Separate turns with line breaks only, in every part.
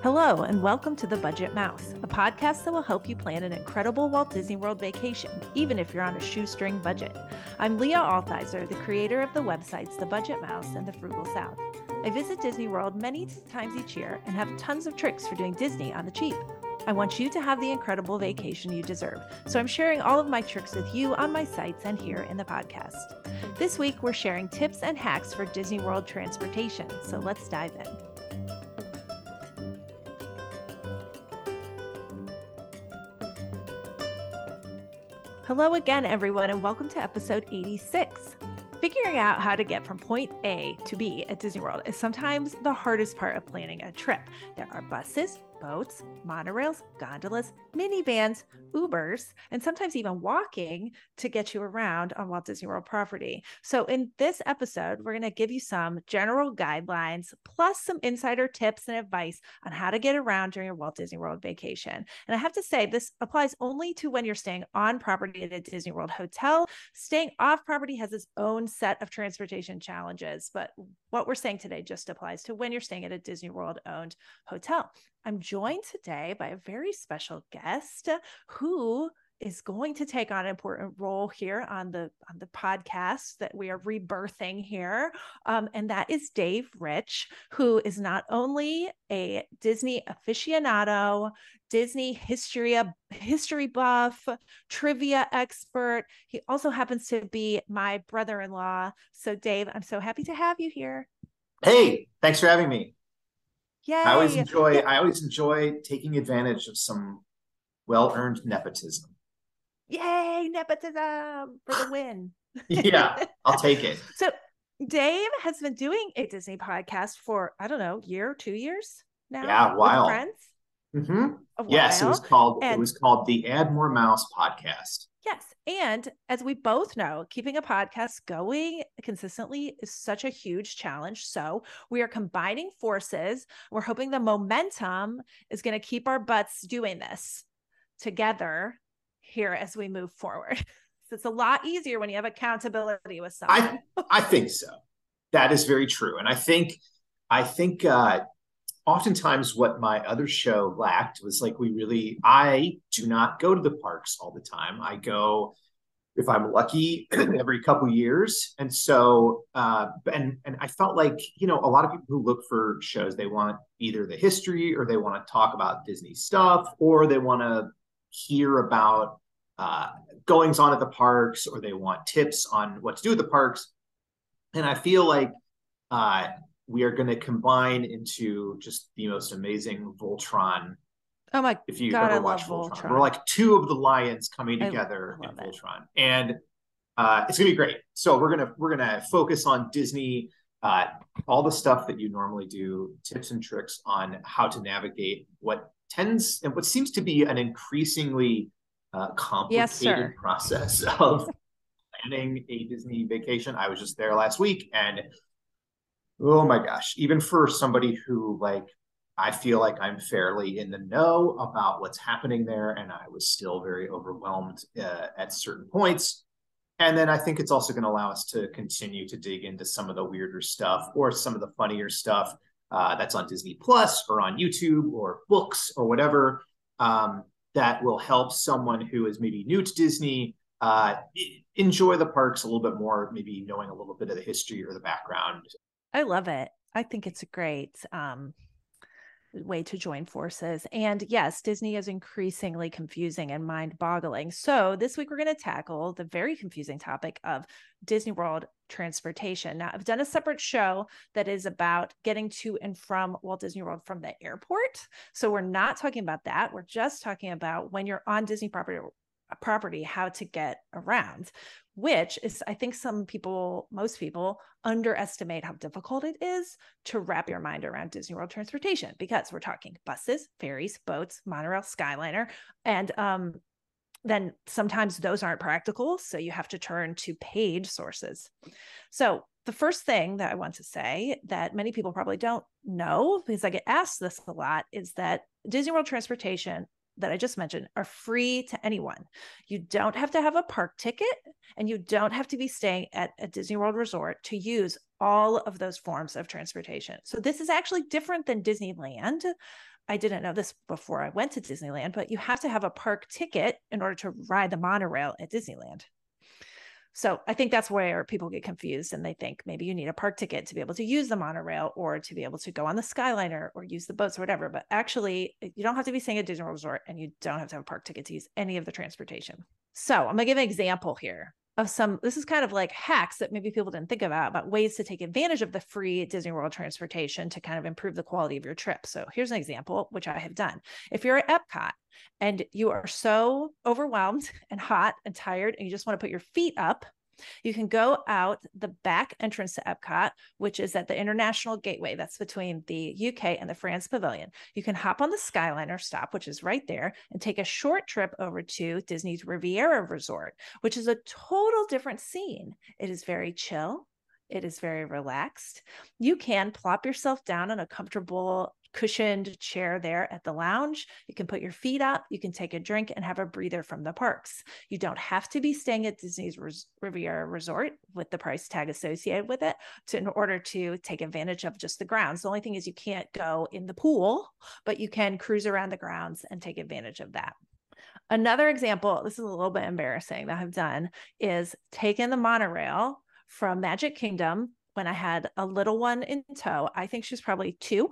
Hello, and welcome to The Budget Mouse, a podcast that will help you plan an incredible Walt Disney World vacation, even if you're on a shoestring budget. I'm Leah Althizer, the creator of the websites The Budget Mouse and The Frugal South. I visit Disney World many times each year and have tons of tricks for doing Disney on the cheap. I want you to have the incredible vacation you deserve, so I'm sharing all of my tricks with you on my sites and here in the podcast. This week, we're sharing tips and hacks for Disney World transportation, so let's dive in. Hello again, everyone, and welcome to episode 86. Figuring out how to get from point A to B at Disney World is sometimes the hardest part of planning a trip. There are buses, boats, monorails, gondolas, minivans, Ubers, and sometimes even walking to get you around on Walt Disney World property. So, in this episode, we're going to give you some general guidelines plus some insider tips and advice on how to get around during your Walt Disney World vacation. And I have to say, this applies only to when you're staying on property at a Disney World hotel. Staying off property has its own set of transportation challenges, but what we're saying today just applies to when you're staying at a Disney World owned hotel. I'm joined today by a very special guest who is going to take on an important role here on the on the podcast that we are rebirthing here um, and that is dave rich who is not only a disney aficionado disney history history buff trivia expert he also happens to be my brother-in-law. So dave i'm so happy to have you here.
Hey thanks for having me
Yay.
I always enjoy I always enjoy taking advantage of some well-earned nepotism.
Yay, nepotism for the win.
yeah, I'll take it.
So Dave has been doing a Disney podcast for I don't know, year, two years now.
Yeah, a while.
friends.
Mm-hmm. Yes, it was called and, it was called the Add More Mouse podcast.
Yes. And as we both know, keeping a podcast going consistently is such a huge challenge. So we are combining forces. We're hoping the momentum is going to keep our butts doing this together here as we move forward. so it's a lot easier when you have accountability with someone.
I, I think so. That is very true. And I think, I think, uh, oftentimes what my other show lacked was like we really i do not go to the parks all the time. I go if i'm lucky every couple years. And so uh and and i felt like you know a lot of people who look for shows they want either the history or they want to talk about disney stuff or they want to hear about uh goings on at the parks or they want tips on what to do at the parks. And i feel like uh we are going to combine into just the most amazing Voltron.
Oh my!
If you
God,
ever watch Voltron. Voltron. we're like two of the lions coming together in Voltron, and uh, it's gonna be great. So we're gonna we're gonna focus on Disney, uh, all the stuff that you normally do, tips and tricks on how to navigate what tends and what seems to be an increasingly uh, complicated yes, process of planning a Disney vacation. I was just there last week and oh my gosh, even for somebody who like I feel like I'm fairly in the know about what's happening there, and I was still very overwhelmed uh, at certain points. And then I think it's also going to allow us to continue to dig into some of the weirder stuff or some of the funnier stuff uh, that's on Disney Plus or on YouTube or books or whatever um, that will help someone who is maybe new to Disney uh, enjoy the parks a little bit more, maybe knowing a little bit of the history or the background
I love it. I think it's a great um, way to join forces. And yes, Disney is increasingly confusing and mind boggling. So this week we're going to tackle the very confusing topic of Disney World transportation. Now, I've done a separate show that is about getting to and from Walt Disney World from the airport. So we're not talking about that. We're just talking about when you're on Disney property property how to get around which is i think some people most people underestimate how difficult it is to wrap your mind around disney world transportation because we're talking buses ferries boats monorail skyliner and um, then sometimes those aren't practical so you have to turn to paid sources. So the first thing that i want to say that many people probably don't know because i get asked this a lot is that disney world transportation that I just mentioned are free to anyone. You don't have to have a park ticket and you don't have to be staying at a Disney World resort to use all of those forms of transportation. So this is actually different than Disneyland I didn't know this before I went to Disneyland, but you have to have a park ticket in order to ride the monorail at Disneyland. So I think that's where people get confused and they think maybe you need a park ticket to be able to use the monorail or to be able to go on the Skyliner or use the boats or whatever. But actually, eh, you don't have to be staying at Disney World Resort and you don't have to have a park ticket to use any of the transportation. So I'm going to give an example here of some this is kind of like hacks that maybe people didn't think about about ways to take advantage of the free Disney World transportation to kind of improve the quality of your trip. So here's an example which I have done. If you're at Epcot and you are so overwhelmed and hot and tired and you just want to put your feet up you can go out the back entrance to Epcot, which is at the International Gateway. That's between the UK and the France Pavilion. You can hop on the Skyliner stop, which is right there, and take a short trip over to Disney's Riviera Resort, which is a total different scene. It is very chill. It is very relaxed. You can plop yourself down on a comfortable cushioned chair there at the lounge. You can put your feet up, you can take a drink and have a breather from the parks. You don't have to be staying at Disney's Riviera Resort with the price tag associated with it to, in order to take advantage of just the grounds. The only thing is you can't go in the pool, but you can cruise around the grounds and take advantage of that. Another example, this is a little bit embarrassing that I've done, is taking the monorail from Magic Kingdom when I had a little one in tow. I think she's probably two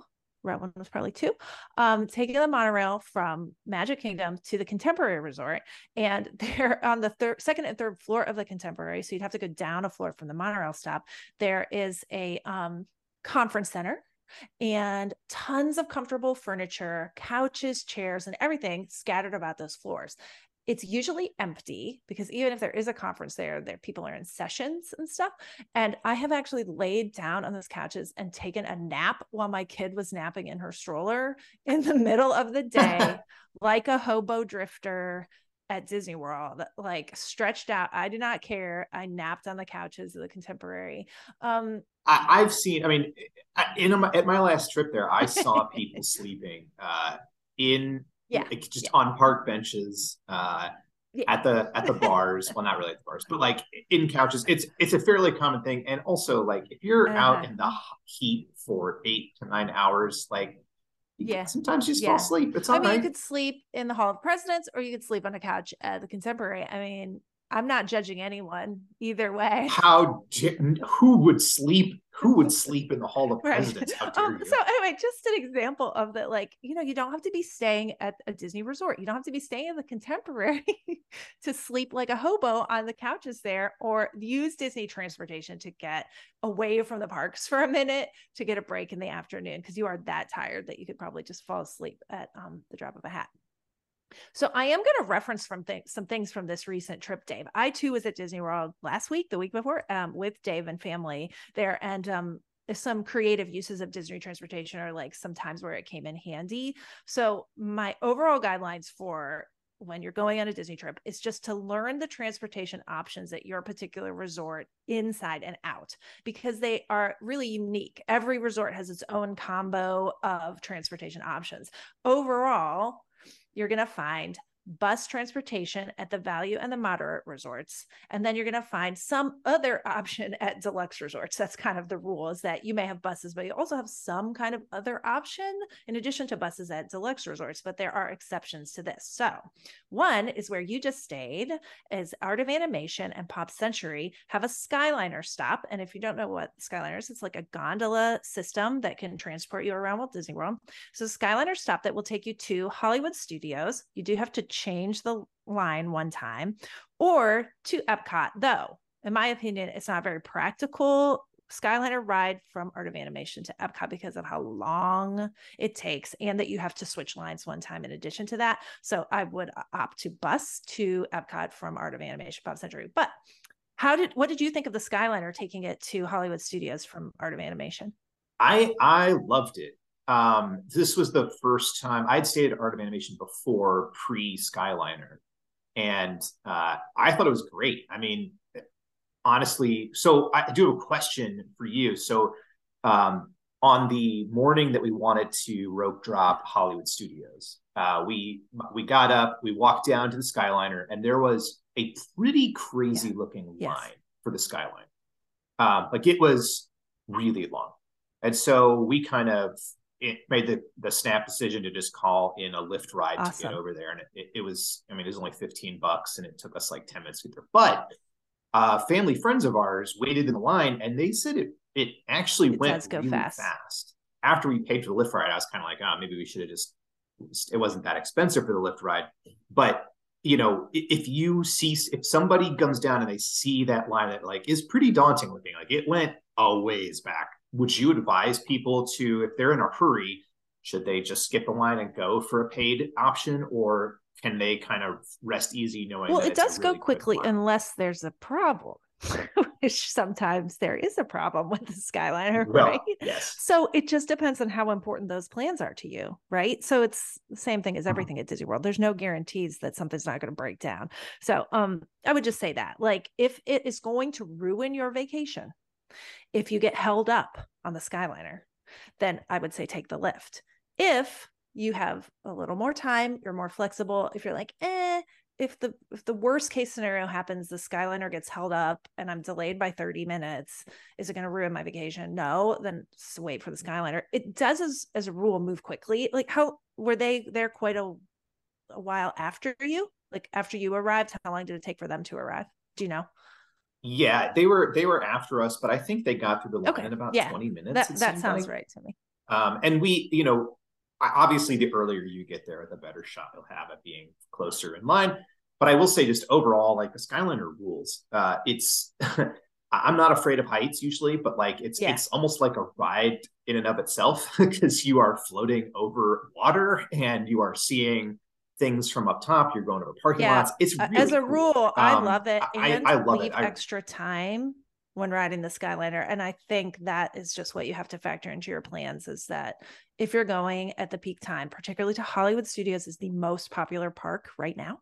one was probably two. Um, taking the monorail from Magic Kingdom to the Contemporary Resort, and they're on the third, second, and third floor of the Contemporary. So you'd have to go down a floor from the monorail stop. There is a um, conference center and tons of comfortable furniture, couches, chairs, and everything scattered about those floors it's usually empty because even if there is a conference there, there people are in sessions and stuff. And I have actually laid down on those couches and taken a nap while my kid was napping in her stroller in the middle of the day, like a hobo drifter at Disney World, like stretched out. I do not care. I napped on the couches of the contemporary. Um,
I, have seen, I mean, in a, at my last trip there, I saw people sleeping uh, in
yeah
like just
yeah.
on park benches uh yeah. at the at the bars well not really at the bars but like in couches it's it's a fairly common thing and also like if you're uh-huh. out in the heat for eight to nine hours like yeah sometimes you just yeah. fall asleep it's all I
mean,
right.
you could sleep in the hall of presidents or you could sleep on a couch at the contemporary i mean I'm not judging anyone either way.
How who would sleep? Who would sleep in the Hall of Presidents? Right. Um,
so anyway, just an example of that. Like you know, you don't have to be staying at a Disney resort. You don't have to be staying in the Contemporary to sleep like a hobo on the couches there, or use Disney transportation to get away from the parks for a minute to get a break in the afternoon because you are that tired that you could probably just fall asleep at um, the drop of a hat. So I am going to reference from th- some things from this recent trip, Dave. I too was at Disney World last week, the week before, um, with Dave and family there, and um, some creative uses of Disney transportation are like sometimes where it came in handy. So my overall guidelines for when you're going on a Disney trip is just to learn the transportation options at your particular resort inside and out because they are really unique. Every resort has its own combo of transportation options. Overall, you're going to find bus transportation at the value and the moderate resorts. And then you're going to find some other option at deluxe resorts. That's kind of the rule is that you may have buses, but you also have some kind of other option in addition to buses at deluxe resorts. But there are exceptions to this. So one is where you just stayed is Art of Animation and Pop Century have a Skyliner stop. And if you don't know what Skyliner is, it's like a gondola system that can transport you around Walt Disney World. So Skyliner stop that will take you to Hollywood Studios. You do have to change the line one time or to Epcot, though. In my opinion, it's not very practical Skyliner ride from Art of Animation to Epcot because of how long it takes and that you have to switch lines one time in addition to that. So I would opt to bus to Epcot from Art of Animation Pop Century. But how did what did you think of the Skyliner taking it to Hollywood Studios from Art of Animation?
I I loved it um, this was the first time I'd stayed at Art of Animation before pre Skyliner, and uh, I thought it was great. I mean, honestly, so I do have a question for you. So, um, on the morning that we wanted to rope drop Hollywood Studios, uh, we we got up, we walked down to the Skyliner, and there was a pretty crazy yeah. looking yes. line for the Skyline. Um, like it was really long, and so we kind of it made the the snap decision to just call in a Lyft ride
Awesome.
to get over there, and it, it, it was I mean it was only fifteen bucks, and it took us like ten minutes to get there. But uh, family friends of ours waited in the line, and they said it it actually
It
went really
fast.
fast. After we paid for the Lyft ride, I was kind of like, oh, maybe we should have just. It wasn't that expensive for the Lyft ride, but you know, if you see if somebody comes down and they see that line that like is pretty daunting looking, like it went a ways back. Would you advise people to, if they're in a hurry, should they just skip the line and go for a paid option, or can they kind of rest easy knowing?
Well, it does go
really quick
quickly unless there's a problem, which sometimes there is a problem with the Skyliner,
Well,
right?
yes,
So it just depends on how important those plans are to you, right? So it's the same thing as
Uh-huh.
everything at Disney World. There's no guarantees that something's not going to break down. So um I would just say that. Like if it is going to ruin your vacation, if you get held up on the Skyliner, then I would say take the Lyft. If you have a little more time, you're more flexible. If you're like, eh, if the if the worst case scenario happens, the Skyliner gets held up and I'm delayed by 30 minutes, is it going to ruin my vacation? No, then wait for the Skyliner. It does as as a rule move quickly. Like how were they there quite a a while after you? Like after you arrived, how long did it take for them to arrive? Do you know?
Yeah, they were they were after us, but I think they got through the line
Okay,
in about
yeah,
twenty minutes.
That that sounds
like.
right to me.
Um, and we, you know, obviously the earlier you get there, the better shot you'll have at being closer in line. But I will say, just overall, like the Skyliner rules, uh, it's. I'm not afraid of heights usually, but like it's
Yeah.
it's almost like a ride in and of itself because you are floating over water and you are seeing things from up top. You're going to the parking
Yeah.
lots. It's really
As a
cool.
rule, I
Um,
love it
I-
and
I love it.
leave
I-
extra time when riding the Skyliner. And I think that is just what you have to factor into your plans is that if you're going at the peak time, particularly to Hollywood Studios is the most popular park right now.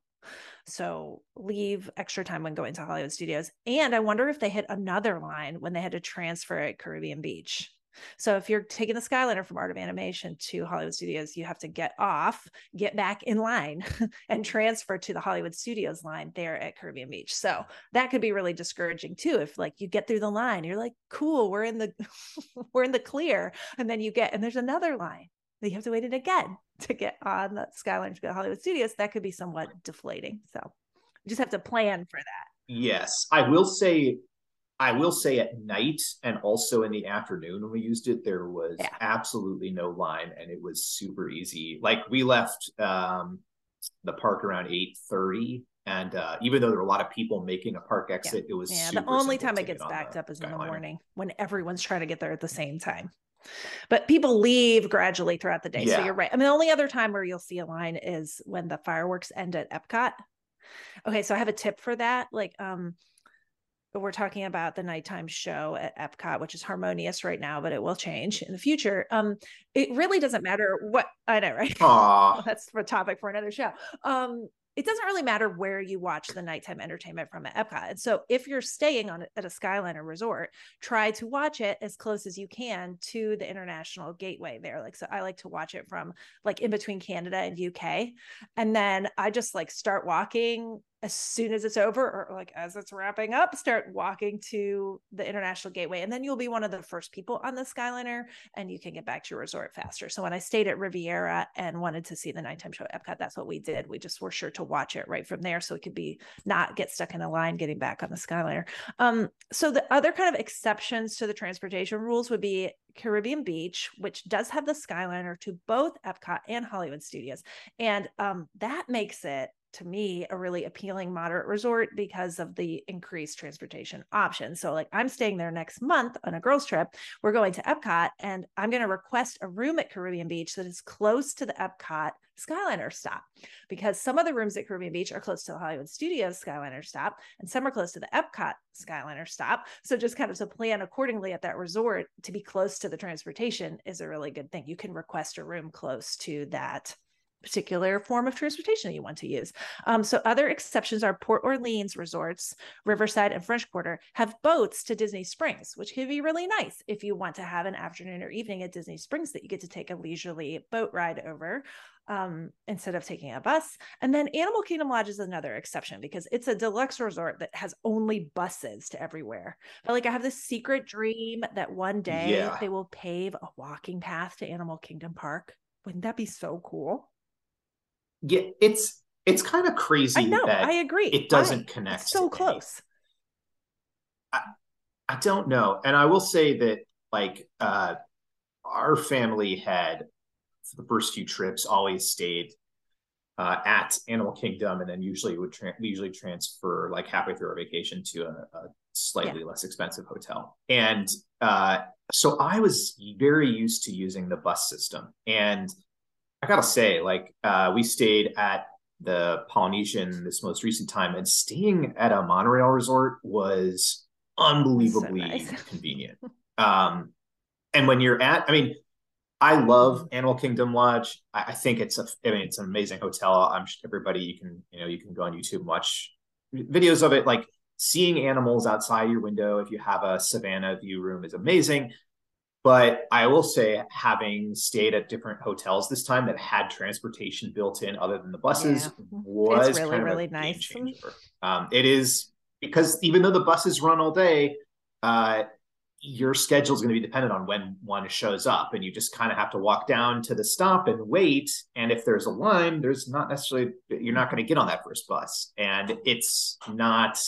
So leave extra time when going to Hollywood Studios. And I wonder if they hit another line when they had to transfer at Caribbean Beach. So if you're taking the Skyliner from Art of Animation to Hollywood Studios, you have to get off, get back in line, and transfer to the Hollywood Studios line there at Caribbean Beach. So that could be really discouraging too. If like you get through the line, you're like, cool, we're in the we're in the clear, and then you get and there's another line that you have to wait it again to get on the Skyliner to go to Hollywood Studios. That could be somewhat deflating. So you just have to plan for that.
Yes, I will say, I will say at night and also in the afternoon when we used it, there was
Yeah.
absolutely no line and it was super easy. Like we left um, the park around eight thirty, and uh, even though there were a lot of people making a park exit, it was
Yeah, the only time it gets backed up is in the morning when everyone's trying to get there at the same time. But people leave gradually throughout the day. So you're right. I mean, the only other time where you'll see a line is when the fireworks end at Epcot. Okay, so I have a tip for that. Like, um, we're talking about the nighttime show at Epcot, which is harmonious right now, but it will change in the future. Um, it really doesn't matter what I know, right? Well, that's a topic for another show. Um, it doesn't really matter where you watch the nighttime entertainment from at Epcot. And so if you're staying on at a Skyliner resort, try to watch it as close as you can to the international gateway there. Like so I like to watch it from like in between Canada and UK. And then I just like start walking as soon as it's over or like as it's wrapping up, start walking to the international gateway. And then you'll be one of the first people on the Skyliner and you can get back to your resort faster. So when I stayed at Riviera and wanted to see the nighttime show at Epcot, that's what we did. We just were sure to watch it right from there so it could be not get stuck in a line getting back on the Skyliner. Um, so the other kind of exceptions to the transportation rules would be Caribbean Beach, which does have the Skyliner to both Epcot and Hollywood Studios. And um, that makes it to me a really appealing moderate resort because of the increased transportation options. So like I'm staying there next month on a girls trip. We're going to Epcot and I'm going to request a room at Caribbean Beach that is close to the Epcot Skyliner stop because some of the rooms at Caribbean Beach are close to the Hollywood Studios Skyliner stop and some are close to the Epcot Skyliner stop. So just kind of to plan accordingly at that resort to be close to the transportation is a really good thing. You can request a room close to that particular form of transportation you want to use. Um, so other exceptions are Port Orleans resorts, Riverside and French Quarter have boats to Disney Springs, which can be really nice if you want to have an afternoon or evening at Disney Springs that you get to take a leisurely boat ride over um, instead of taking a bus. And then Animal Kingdom Lodge is another exception because it's a deluxe resort that has only buses to everywhere. But like I have this secret dream that one day yeah. they will pave a walking path to Animal Kingdom Park. Wouldn't that be so cool?
Yeah, it's it's kind of crazy.
I know. I agree.
It doesn't connect.
It's so close.
I, I don't know, and I will say that like uh, our family had for the first few trips always stayed uh, at Animal Kingdom, and then usually would tra- usually transfer like halfway through our vacation to a, a slightly yeah. less expensive hotel. And uh, so I was very used to using the bus system, and I gotta say, like, uh, we stayed at the Polynesian this most recent time, and staying at a monorail resort was unbelievably so nice. convenient. Um, and when you're at, I mean, I love Animal Kingdom Lodge. I, I, think it's a, I mean, it's an amazing hotel. I'm sure everybody you can, you know, you can go on YouTube and watch videos of it. Like seeing animals outside your window, if you have a savannah view room, is amazing. But I will say, having stayed at different hotels this time that had transportation built in other than the buses yeah. was it's really, kind of really nice. Um, it is because even though the buses run all day, uh, your schedule is going to be dependent on when one shows up, and you just kind of have to walk down to the stop and wait. And if there's a line, there's not necessarily you're not going to get on that first bus, and it's not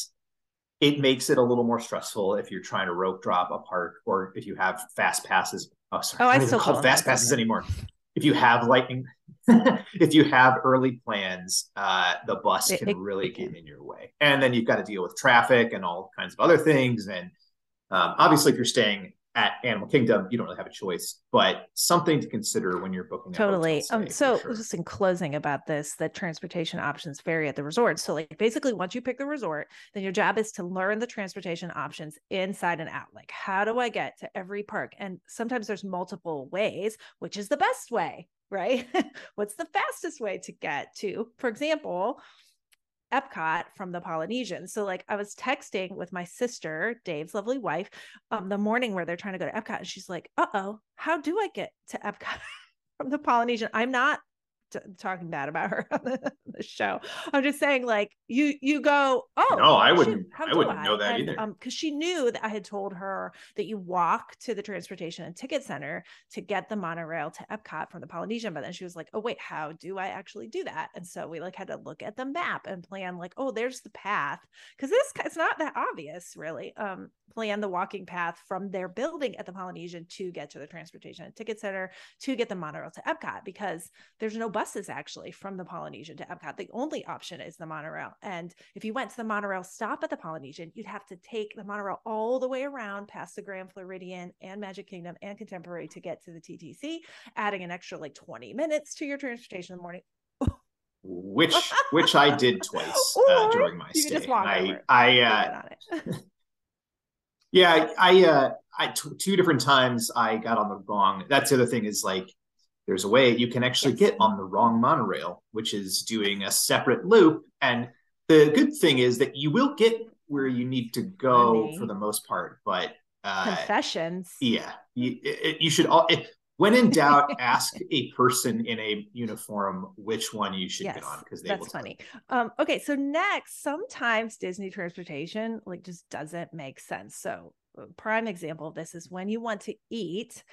it makes it a little more stressful if you're trying to rope drop a park or if you have fast passes. Oh, sorry, oh, I still call fast passes anymore. If you have lightning, if you have early plans, uh, the bus can it, really it, get in your way, and then you've got to deal with traffic and all kinds of other things. And um, obviously, if you're staying at Animal Kingdom, you don't really have a choice, but something to consider when you're booking.
Totally. Um, so sure. just in closing about this, the transportation options vary at the resort. So like basically once you pick the resort, then your job is to learn the transportation options inside and out. Like how do I get to every park? And sometimes there's multiple ways, which is the best way, right? What's the fastest way to get to, for example, Epcot from the Polynesian. So like I was texting with my sister, Dave's lovely wife, um, the morning where they're trying to go to Epcot, and she's like, "Uh oh, how do I get to Epcot from the Polynesian?" I'm not t- talking bad about her on the, the, show. I'm just saying, like you you go, oh
no, I wouldn't, I wouldn't I? know that and, either.
Um, because she knew that I had told her that you walk to the transportation and ticket center to get the monorail to Epcot from the Polynesian, but then she was like, oh wait, how do I actually do that? And so we like had to look at the map and plan like, oh, there's the path because this it's not that obvious really. Um, plan the walking path from their building at the Polynesian to get to the transportation and ticket center to get the monorail to Epcot because there's no buses actually from the Polynesian to Epcot. The only option is the monorail. And if you went to the monorail stop at the Polynesian, you'd have to take the monorail all the way around past the Grand Floridian and Magic Kingdom and Contemporary to get to the TTC, adding an extra like 20 minutes to your transportation in the morning
which which I did twice uh, during my stay. I I uh, yeah, I, uh, I t- two different times I got on the wrong. That's the other thing is like there's a way you can actually yes. get on the wrong monorail, which is doing a separate loop. And the good thing is that you will get where you need to go Funny. for the most part, but
uh, confessions.
Yeah, you, it, you should all. It, when in doubt, ask a person in a uniform which one you should yes, get on because they will.
that's funny. Um, okay, so next, sometimes Disney transportation like just doesn't make sense. So, prime example of this is when you want to eat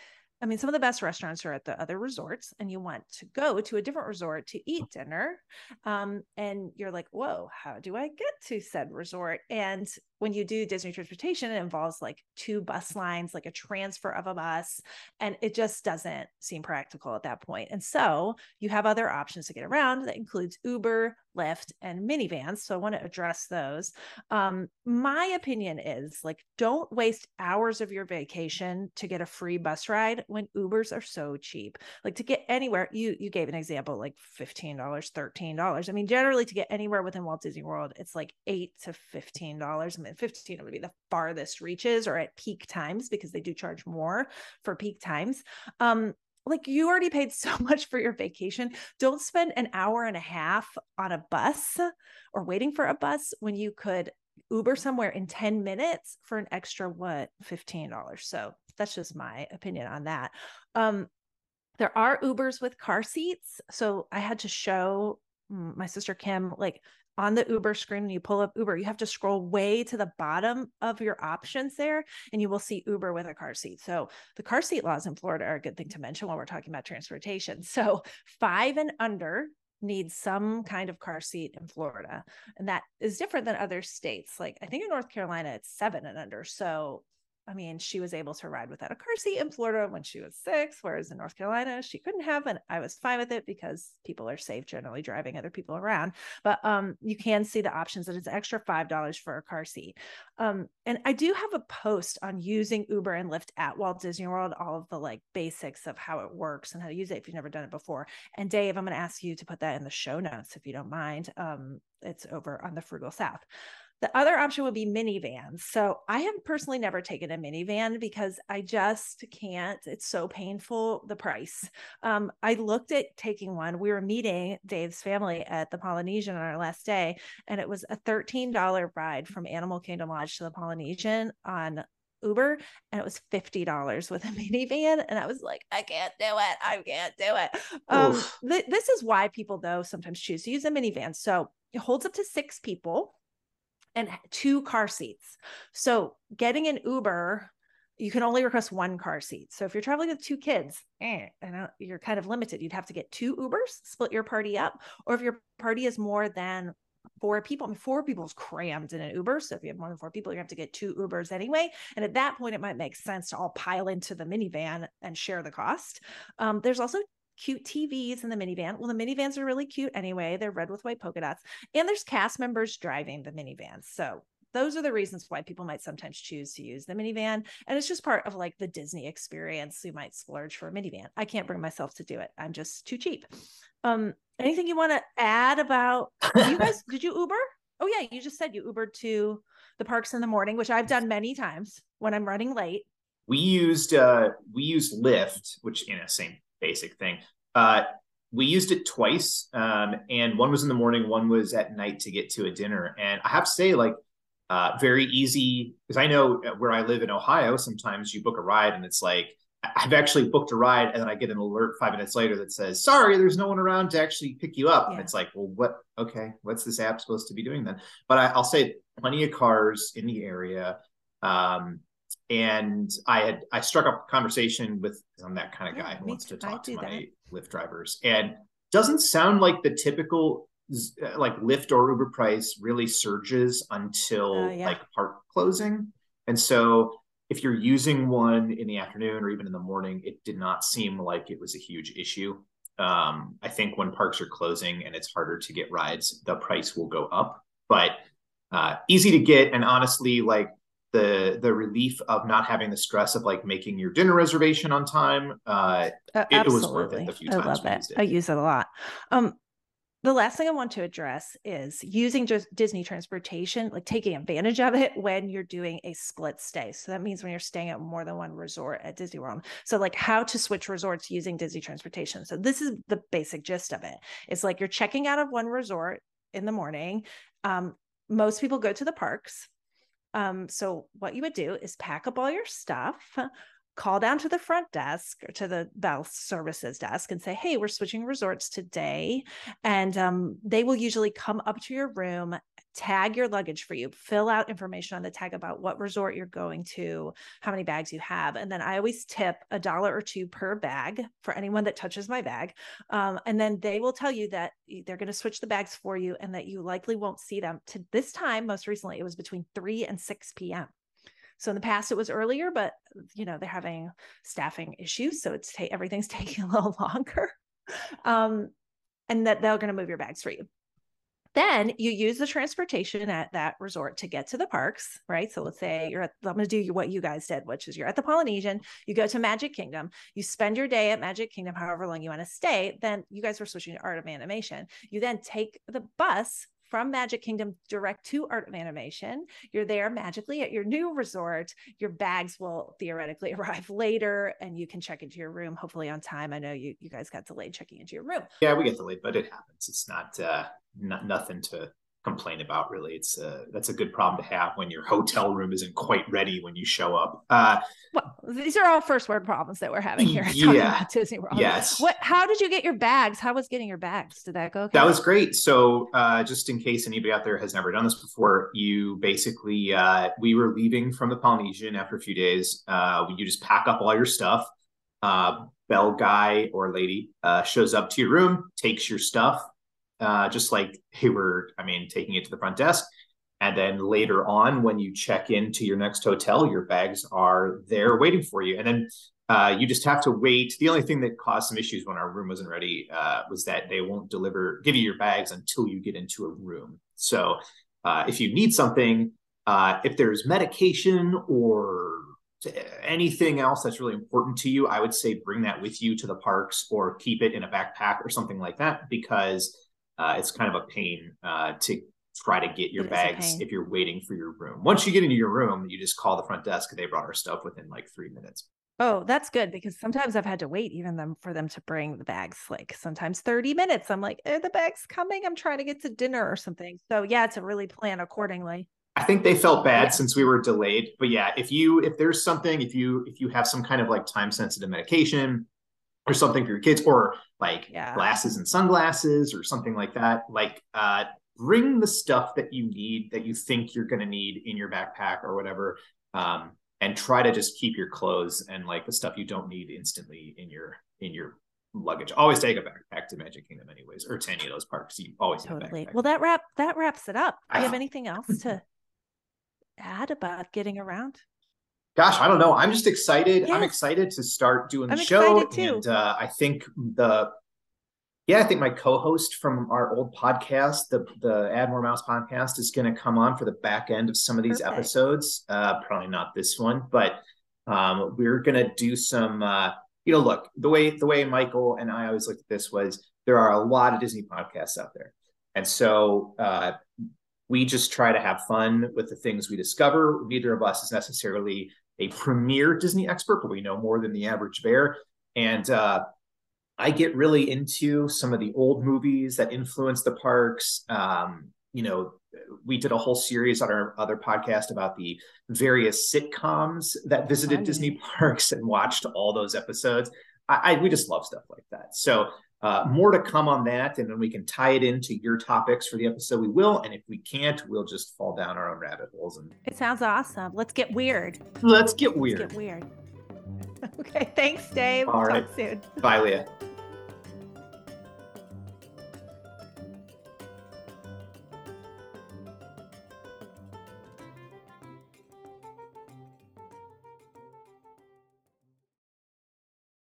I mean, some of the best restaurants are at the other resorts, and you want to go to a different resort to eat dinner. Um, and you're like, whoa, how do I get to said resort? And when you do Disney transportation, it involves like two bus lines, like a transfer of a bus, and it just doesn't seem practical at that point. And so you have other options to get around that includes Uber, Lyft, and minivans. So I want to address those. Um, my opinion is like, don't waste hours of your vacation to get a free bus ride when Ubers are so cheap. Like to get anywhere, you you gave an example like $15, $13. I mean, generally to get anywhere within Walt Disney World, it's like eight to $15. I mean, 15 would be the farthest reaches or at peak times because they do charge more for peak times. Um, like you already paid so much for your vacation. Don't spend an hour and a half on a bus or waiting for a bus when you could Uber somewhere in 10 minutes for an extra what $15. So that's just my opinion on that. Um, there are Ubers with car seats. So I had to show my sister Kim like on the Uber screen when you pull up Uber, you have to scroll way to the bottom of your options there and you will see Uber with a car seat. So the car seat laws in Florida are a good thing to mention while we're talking about transportation. So five and under needs some kind of car seat in Florida. And that is different than other states. Like I think in North Carolina, it's seven and under. So I mean, she was able to ride without a car seat in Florida when she was six, whereas in North Carolina, she couldn't have. And I was fine with it because people are safe generally driving other people around. But um, you can see the options that it's extra $5 for a car seat. Um, and I do have a post on using Uber and Lyft at Walt Disney World, all of the like basics of how it works and how to use it if you've never done it before. And Dave, I'm going to ask you to put that in the show notes if you don't mind. Um, it's over on the Frugal South. The other option would be minivans. So I have personally never taken a minivan because I just can't. It's so painful, the price. Um, I looked at taking one. We were meeting Dave's family at the Polynesian on our last day, and it was a $13 ride from Animal Kingdom Lodge to the Polynesian on Uber and it was $50 with a minivan. And I was like, I can't do it. I can't do it. Um, th- this is why people, though, sometimes choose to use a minivan. So it holds up to six people and two car seats. So getting an Uber, you can only request one car seat. So if you're traveling with two kids, eh, and you're kind of limited, you'd have to get two Ubers, split your party up. Or if your party is more than four people, I mean, four people is crammed in an Uber. So if you have more than four people, you have to get two Ubers anyway. And at that point, it might make sense to all pile into the minivan and share the cost. Um, there's also cute TVs in the minivan. Well, the minivans are really cute anyway. They're red with white polka dots. And there's cast members driving the minivans. So those are the reasons why people might sometimes choose to use the minivan. And it's just part of like the Disney experience. You might splurge for a minivan. I can't bring myself to do it. I'm just too cheap. Um, anything you want to add about you guys? did you Uber? Oh yeah, you just said you Ubered to the parks in the morning, which I've done many times when I'm running late.
We used uh we used Lyft, which in a same basic thing. Uh, we used it twice, um, and one was in the morning, one was at night to get to a dinner. And I have to say, like, uh, very easy because I know where I live in Ohio. Sometimes you book a ride, and it's like I've actually booked a ride, and then I get an alert five minutes later that says, "Sorry, there's no one around to actually pick you up." Yeah. And it's like, well, what? Okay, what's this app supposed to be doing then? But I, will say, plenty of cars in the area. Um, and I had I struck up a conversation with I'm that kind of guy yeah, who wants to talk to my that. Lyft drivers, and doesn't sound like the typical uh, like Lyft or Uber price really surges until uh, yeah. like park closing, and so if you're using one in the afternoon or even in the morning, it did not seem like it was a huge issue. Um, I think when parks are closing and it's harder to get rides, the price will go up, but uh, easy to get and honestly like the the relief of not having the stress of like making your dinner reservation on time. Uh, uh it, it, was worth it. The few
I love it. it. I use it a lot. Um, the last thing I want to address is using just Disney transportation, like taking advantage of it when you're doing a split stay. So that means when you're staying at more than one resort at Disney World. So like how to switch resorts using Disney transportation. So this is the basic gist of it. It's like you're checking out of one resort in the morning. Um, most people go to the parks um, so what you would do is pack up all your stuff, call down to the front desk or to the bell services desk and say, Hey, we're switching resorts today. And um, they will usually come up to your room, tag your luggage for you, fill out information on the tag about what resort you're going to, how many bags you have. And then I always tip a dollar or two per bag for anyone that touches my bag. Um, and then they will tell you that they're going to switch the bags for you and that you likely won't see them to this time. Most recently, it was between 3 and 6 p.m. So in the past it was earlier, but you know they're having staffing issues, so it's ta- everything's taking a little longer. Um, and that they're going to move your bags for you. Then you use the transportation at that resort to get to the parks, right? So let's say you're at, I'm going to do what you guys did, which is you're at the Polynesian, you go to Magic Kingdom, you spend your day at Magic Kingdom, however long you want to stay. Then you guys were switching to Art of Animation. You then take the bus from Magic Kingdom direct to Art of Animation. You're there magically at your new resort. Your bags will theoretically arrive later and you can check into your room, hopefully on time. I know you, you guys got delayed checking into your room.
Yeah, we get delayed, but it happens. It's not, uh, not nothing to complain about really. It's a that's a good problem to have when your hotel room isn't quite ready when you show up. Uh
well these are all first word problems that we're having here.
Yeah.
disney world.
Yes.
What how did you get your bags? How was getting your bags? Did that go okay?
that was great. So uh just in case anybody out there has never done this before you basically uh we were leaving from the polynesian after a few days. Uh you just pack up all your stuff uh bell guy or lady uh shows up to your room takes your stuff uh, just like they were, I mean, taking it to the front desk. And then later on, when you check into your next hotel, your bags are there waiting for you. And then uh, you just have to wait. The only thing that caused some issues when our room wasn't ready uh, was that they won't deliver, give you your bags until you get into a room. So uh, if you need something, uh, if there's medication or anything else that's really important to you, I would say bring that with you to the parks or keep it in a backpack or something like that because uh, it's kind of a pain uh, to try to get your bags if you're waiting for your room. Once you get into your room, you just call the front desk and they brought our stuff within like three minutes.
Oh, that's good because sometimes I've had to wait even them for them to bring the bags. Like sometimes 30 minutes. I'm like, are the bags coming? I'm trying to get to dinner or something. So yeah, to really plan accordingly.
I think they felt bad yeah. since we were delayed. But yeah, if you if there's something, if you if you have some kind of like time sensitive medication, or something for your kids or like yeah. glasses and sunglasses or something like that like uh bring the stuff that you need that you think you're going to need in your backpack or whatever um and try to just keep your clothes and like the stuff you don't need instantly in your in your luggage. Always take a backpack to magic kingdom anyways or to any of those parks you always
totally. well that wrap that wraps it up. Do you have anything else to add about getting around
Gosh, I don't know. I'm just excited. I'm excited to start doing the I'm show. And uh, I think the yeah, I think my co-host from our old podcast, the the Add More Mouse podcast, is going to come on for the back end of some of these Perfect. episodes. Uh, probably not this one, but um, we're going to do some. Uh, you know, look the way the way Michael and I always looked at this was there are a lot of Disney podcasts out there, and so uh, we just try to have fun with the things we discover. Neither of us is necessarily a premier Disney expert, but we know more than the average bear. And uh, I get really into some of the old movies that influence the parks. Um, you know, we did a whole series on our other podcast about the various sitcoms that visited Funny. Disney parks and watched all those episodes. I, I, we just love stuff like that. So uh, more to come on that, and then we can tie it into your topics for the episode. We will, and if we can't, we'll just fall down our own rabbit holes. And
it sounds awesome. Let's get weird.
Let's get weird.
Let's get weird. okay. Thanks, Dave.
All right.
soon.
Bye, Leah.